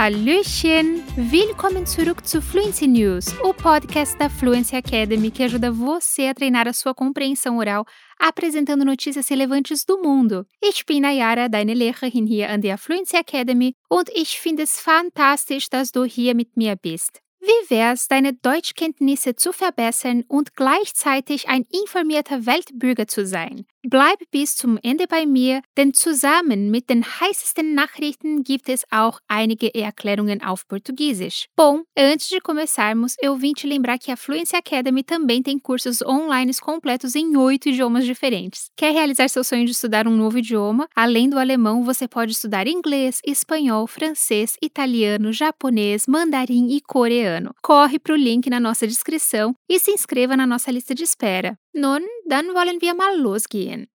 Hallöchen! Willkommen zurück zu Fluency News, o podcast da Fluency Academy que ajuda você a treinar a sua compreensão oral, apresentando notícias relevantes do mundo. Ich bin Nayara, deine Lehrerin hier an der Fluency Academy und ich finde es fantastisch, dass du hier mit mir bist. Wie wär's, deine Deutschkenntnisse zu verbessern und gleichzeitig ein informierter Weltbürger zu sein? Bleib bis zum Ende bei mir, denn zusammen mit den heißesten Nachrichten gibt es auch einige Erklärungen auf Portugiesisch. Bom, antes de começarmos, eu vim te lembrar que a Fluency Academy também tem cursos online completos em oito idiomas diferentes. Quer realizar seu sonho de estudar um novo idioma? Além do alemão, você pode estudar inglês, espanhol, francês, italiano, japonês, mandarim e coreano. Corre para o link na nossa descrição e se inscreva na nossa lista de espera. Nun, dann wollen wir mal losgehen.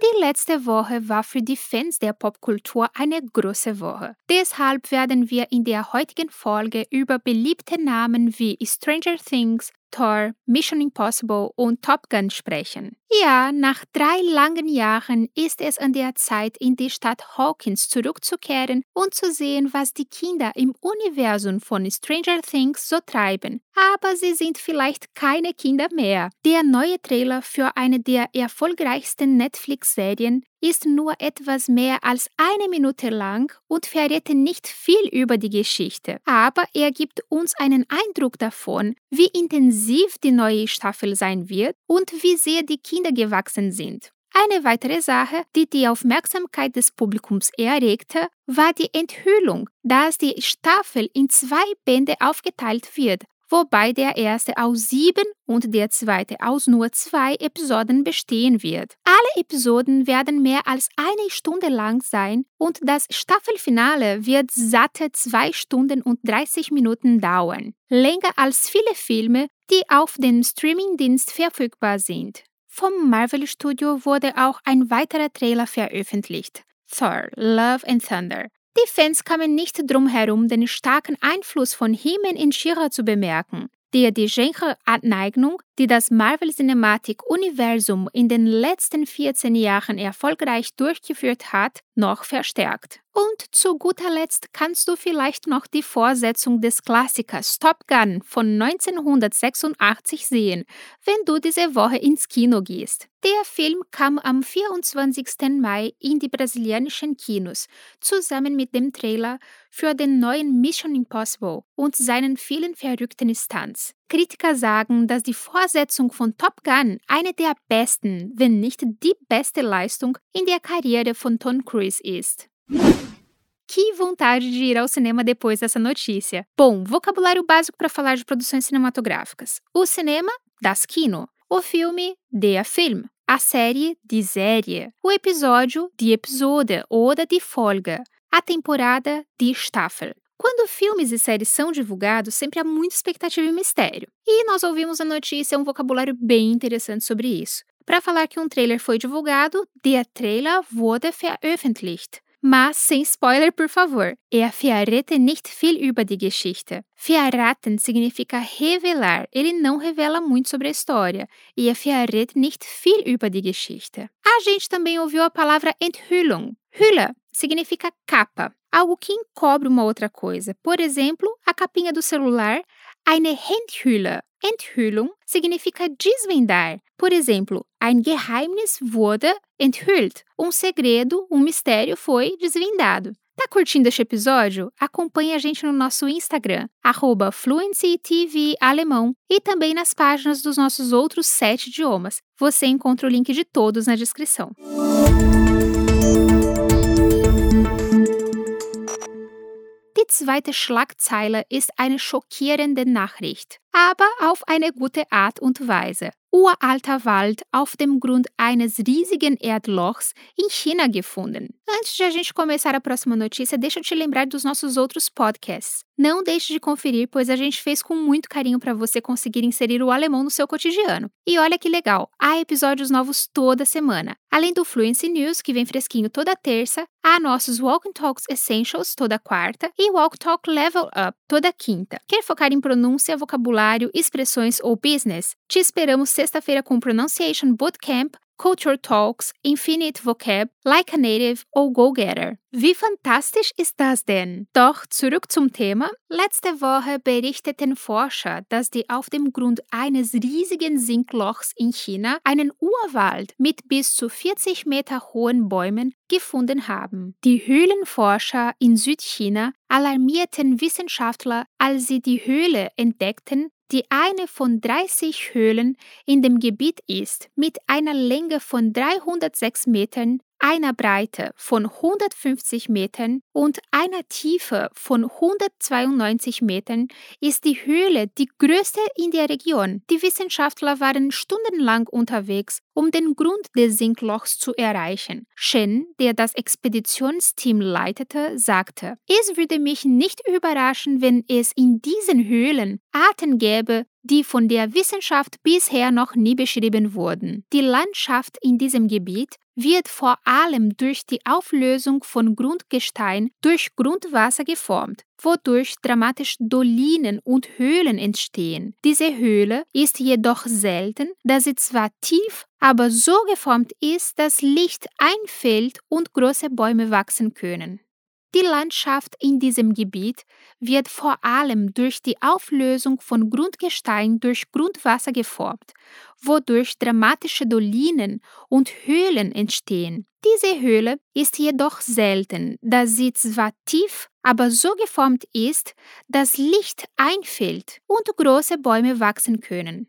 Die letzte Woche war für die Fans der Popkultur eine große Woche. Deshalb werden wir in der heutigen Folge über beliebte Namen wie Stranger Things, Thor, Mission Impossible und Top Gun sprechen. Ja, nach drei langen Jahren ist es an der Zeit, in die Stadt Hawkins zurückzukehren und zu sehen, was die Kinder im Universum von Stranger Things so treiben. Aber sie sind vielleicht keine Kinder mehr. Der neue Trailer für eine der erfolgreichsten Netflix-Serien ist nur etwas mehr als eine Minute lang und verrät nicht viel über die Geschichte, aber er gibt uns einen Eindruck davon, wie intensiv die neue Staffel sein wird und wie sehr die Kinder gewachsen sind. Eine weitere Sache, die die Aufmerksamkeit des Publikums erregte, war die Enthüllung, dass die Staffel in zwei Bände aufgeteilt wird wobei der erste aus sieben und der zweite aus nur zwei Episoden bestehen wird. Alle Episoden werden mehr als eine Stunde lang sein und das Staffelfinale wird satte zwei Stunden und 30 Minuten dauern. Länger als viele Filme, die auf dem Streamingdienst verfügbar sind. Vom Marvel Studio wurde auch ein weiterer Trailer veröffentlicht. Thor, Love and Thunder. Die Fans kamen nicht drum herum, den starken Einfluss von He-Man in She-Ra zu bemerken, der die Genre-Aneignung, die das Marvel Cinematic Universum in den letzten 14 Jahren erfolgreich durchgeführt hat, noch verstärkt. Und zu guter Letzt kannst du vielleicht noch die Fortsetzung des Klassikers Top Gun von 1986 sehen, wenn du diese Woche ins Kino gehst. Der Film kam am 24. Mai in die brasilianischen Kinos, zusammen mit dem Trailer für den neuen Mission Impossible und seinen vielen verrückten Stunts. Kritiker sagen, dass die Fortsetzung von Top Gun eine der besten, wenn nicht die beste Leistung in der Karriere von Tom Cruise ist. Que vontade de ir ao cinema depois dessa notícia. Bom, vocabulário básico para falar de produções cinematográficas. O cinema, das Kino. O filme, der Film. A série, die Serie. O episódio, die Episode oder die Folge. A temporada, die Staffel. Quando filmes e séries são divulgados, sempre há muita expectativa e mistério. E nós ouvimos a notícia um vocabulário bem interessante sobre isso. Para falar que um trailer foi divulgado, der Trailer wurde veröffentlicht. Mas sem spoiler, por favor. Er verrät nicht viel über die Geschichte. Verraten significa revelar. Ele não revela muito sobre a história. E er verrät nicht viel über die Geschichte. A gente também ouviu a palavra Enthüllung. Hülle significa capa, algo que encobre uma outra coisa. Por exemplo, a capinha do celular, eine Enthülle. Enthüllung significa desvendar. Por exemplo, ein Geheimnis wurde enthüllt. Um segredo, um mistério foi desvendado. Tá curtindo este episódio? Acompanhe a gente no nosso Instagram, @fluencytvalemão e também nas páginas dos nossos outros sete idiomas. Você encontra o link de todos na descrição. Die zweite Schlagzeile ist eine schockierende Nachricht, aber auf eine gute Art und Weise. uralter Wald auf dem Grund eines riesigen Erdlochs em China gefunden. Antes de a gente começar a próxima notícia, deixa eu te lembrar dos nossos outros podcasts. Não deixe de conferir, pois a gente fez com muito carinho para você conseguir inserir o alemão no seu cotidiano. E olha que legal, há episódios novos toda semana. Além do Fluency News, que vem fresquinho toda terça, há nossos Walk and Talks Essentials toda quarta e Walk Talk Level Up toda quinta. Quer focar em pronúncia, vocabulário, expressões ou business? Te esperamos sexta-feira com Pronunciation Bootcamp Culture Talks, Infinite Vocab, Like a Native oder Go-Getter. Wie fantastisch ist das denn? Doch zurück zum Thema. Letzte Woche berichteten Forscher, dass die auf dem Grund eines riesigen Sinklochs in China einen Urwald mit bis zu 40 Meter hohen Bäumen gefunden haben. Die Höhlenforscher in Südchina alarmierten Wissenschaftler, als sie die Höhle entdeckten, die eine von 30 Höhlen in dem Gebiet ist, mit einer Länge von 306 Metern einer Breite von 150 Metern und einer Tiefe von 192 Metern ist die Höhle die größte in der Region. Die Wissenschaftler waren stundenlang unterwegs, um den Grund des Sinklochs zu erreichen. Shen, der das Expeditionsteam leitete, sagte, es würde mich nicht überraschen, wenn es in diesen Höhlen Arten gäbe, die von der Wissenschaft bisher noch nie beschrieben wurden. Die Landschaft in diesem Gebiet wird vor allem durch die Auflösung von Grundgestein durch Grundwasser geformt, wodurch dramatisch Dolinen und Höhlen entstehen. Diese Höhle ist jedoch selten, da sie zwar tief, aber so geformt ist, dass Licht einfällt und große Bäume wachsen können. Die Landschaft in diesem Gebiet wird vor allem durch die Auflösung von Grundgestein durch Grundwasser geformt, wodurch dramatische Dolinen und Höhlen entstehen. Diese Höhle ist jedoch selten, da sie zwar tief, aber so geformt ist, dass Licht einfällt und große Bäume wachsen können.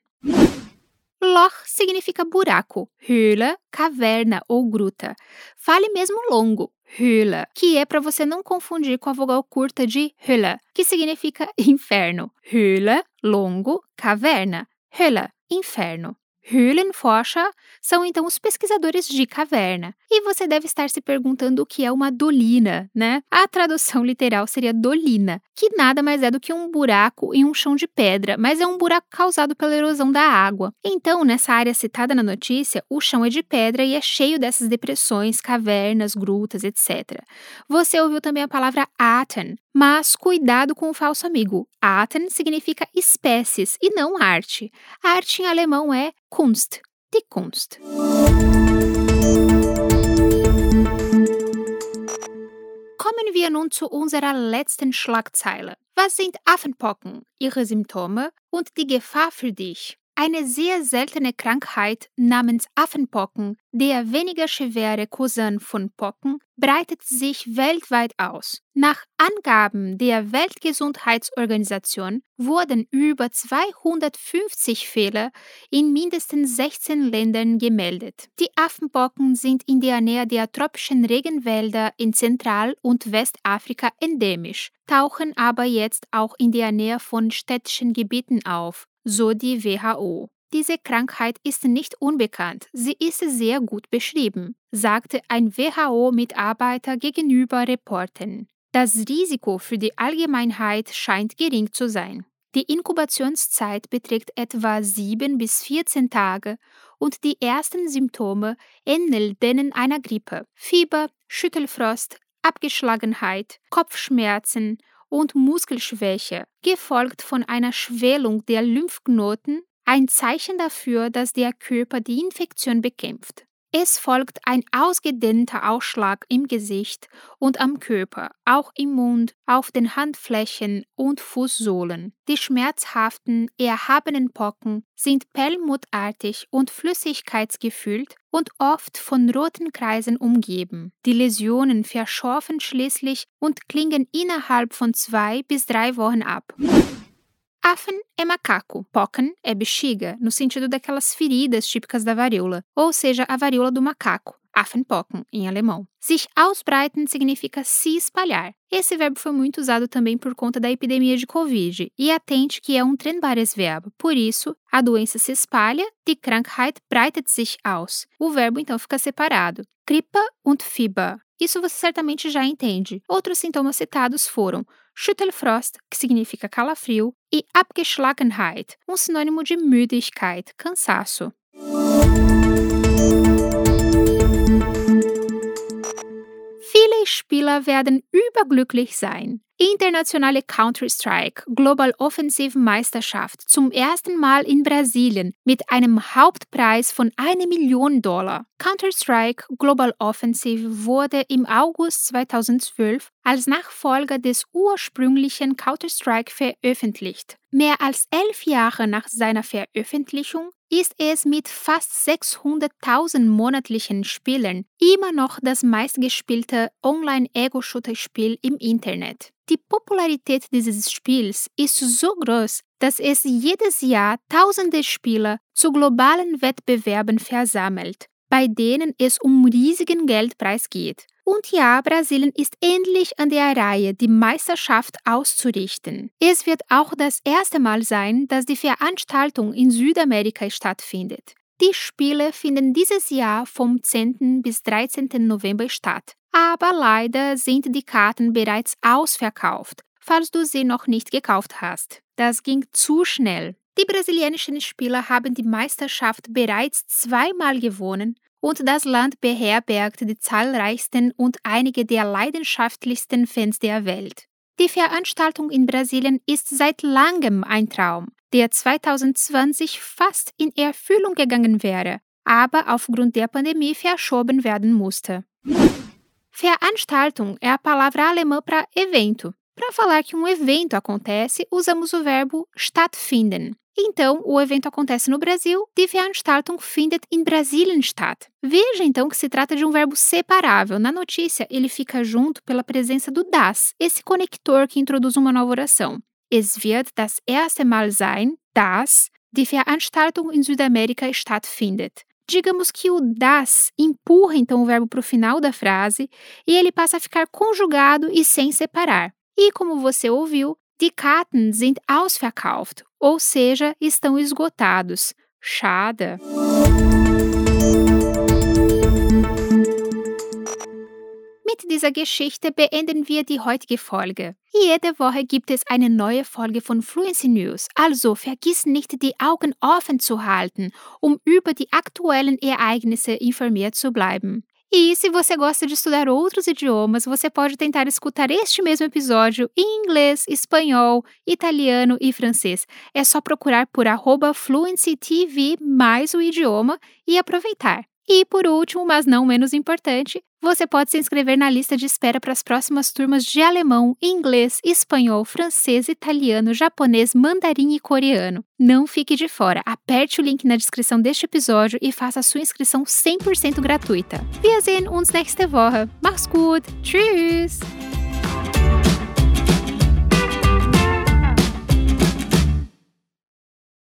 Loch significa buraco, höhle, caverna ou gruta. Fale mesmo longo, höhle, que é para você não confundir com a vogal curta de hölle, que significa inferno. Höhle, longo, caverna. Hölle, inferno. Höhlenforscher são então os pesquisadores de caverna. E você deve estar se perguntando o que é uma dolina, né? A tradução literal seria dolina, que nada mais é do que um buraco em um chão de pedra, mas é um buraco causado pela erosão da água. Então, nessa área citada na notícia, o chão é de pedra e é cheio dessas depressões, cavernas, grutas, etc. Você ouviu também a palavra Aten, mas cuidado com o falso amigo. Arten significa espécies e não arte. arte em alemão é Kunst, die Kunst. Kommen wir nun zu unserer letzten Schlagzeile. Was sind Affenpocken, ihre Symptome und die Gefahr für dich? Eine sehr seltene Krankheit namens Affenpocken, der weniger schwere Cousin von Pocken, breitet sich weltweit aus. Nach Angaben der Weltgesundheitsorganisation wurden über 250 Fälle in mindestens 16 Ländern gemeldet. Die Affenpocken sind in der Nähe der tropischen Regenwälder in Zentral- und Westafrika endemisch, tauchen aber jetzt auch in der Nähe von städtischen Gebieten auf so die WHO. Diese Krankheit ist nicht unbekannt, sie ist sehr gut beschrieben, sagte ein WHO-Mitarbeiter gegenüber Reportern. Das Risiko für die Allgemeinheit scheint gering zu sein. Die Inkubationszeit beträgt etwa 7 bis 14 Tage und die ersten Symptome ähneln denen einer Grippe. Fieber, Schüttelfrost, Abgeschlagenheit, Kopfschmerzen und Muskelschwäche, gefolgt von einer Schwellung der Lymphknoten, ein Zeichen dafür, dass der Körper die Infektion bekämpft. Es folgt ein ausgedehnter Ausschlag im Gesicht und am Körper, auch im Mund, auf den Handflächen und Fußsohlen. Die schmerzhaften, erhabenen Pocken sind perlmuttartig und flüssigkeitsgefüllt und oft von roten Kreisen umgeben. Die Läsionen verschorfen schließlich und klingen innerhalb von zwei bis drei Wochen ab. Affen é macaco, pocken é bexiga, no sentido daquelas feridas típicas da varíola, ou seja, a varíola do macaco, Affenpocken em alemão. Sich ausbreiten significa se espalhar. Esse verbo foi muito usado também por conta da epidemia de Covid, e atente que é um trennbares verbo, por isso, a doença se espalha, die Krankheit breitet sich aus. O verbo então fica separado. Grippe und Fieber. Isso você certamente já entende. Outros sintomas citados foram Schüttelfrost, que significa calafrio, e Abgeschlagenheit, um sinônimo de Müdigkeit, cansaço. Viele Spieler werden überglücklich sein. Internationale Counter-Strike Global Offensive Meisterschaft zum ersten Mal in Brasilien mit einem Hauptpreis von 1 Million Dollar. Counter-Strike Global Offensive wurde im August 2012 als Nachfolger des ursprünglichen Counter-Strike veröffentlicht. Mehr als elf Jahre nach seiner Veröffentlichung ist es mit fast 600.000 monatlichen Spielern immer noch das meistgespielte Online-Ego-Shooter-Spiel im Internet. Die Popularität dieses Spiels ist so groß, dass es jedes Jahr tausende Spieler zu globalen Wettbewerben versammelt, bei denen es um riesigen Geldpreis geht. Und ja, Brasilien ist endlich an der Reihe, die Meisterschaft auszurichten. Es wird auch das erste Mal sein, dass die Veranstaltung in Südamerika stattfindet. Die Spiele finden dieses Jahr vom 10. bis 13. November statt. Aber leider sind die Karten bereits ausverkauft, falls du sie noch nicht gekauft hast. Das ging zu schnell. Die brasilianischen Spieler haben die Meisterschaft bereits zweimal gewonnen und das Land beherbergt die zahlreichsten und einige der leidenschaftlichsten Fans der Welt. Die Veranstaltung in Brasilien ist seit langem ein Traum, der 2020 fast in Erfüllung gegangen wäre, aber aufgrund der Pandemie verschoben werden musste. Veranstaltung é a palavra alemã para evento. Para falar que um evento acontece, usamos o verbo stattfinden, Então, o evento acontece no Brasil, die Veranstaltung findet in Brasilien statt. Veja então que se trata de um verbo separável. Na notícia, ele fica junto pela presença do das, esse conector que introduz uma nova oração. Es wird das erste Mal sein, dass die Veranstaltung in Südamerika stattfindet. Digamos que o das empurra então o verbo para o final da frase e ele passa a ficar conjugado e sem separar. E como você ouviu, Die Karten sind ausverkauft, ou seja, estão esgotados. Schade. Mit dieser Geschichte beenden wir die heutige Folge. Jede Woche gibt es eine neue Folge von Fluency News, also vergiss nicht, die Augen offen zu halten, um über die aktuellen Ereignisse informiert zu bleiben. E se você gosta de estudar outros idiomas, você pode tentar escutar este mesmo episódio em inglês, espanhol, italiano e francês. É só procurar por @fluencytv mais o idioma e aproveitar. E por último, mas não menos importante, você pode se inscrever na lista de espera para as próximas turmas de alemão, inglês, espanhol, francês, italiano, japonês, mandarim e coreano. Não fique de fora. Aperte o link na descrição deste episódio e faça a sua inscrição 100% gratuita. Wir sehen uns nächste Woche. Mach's gut. Tschüss.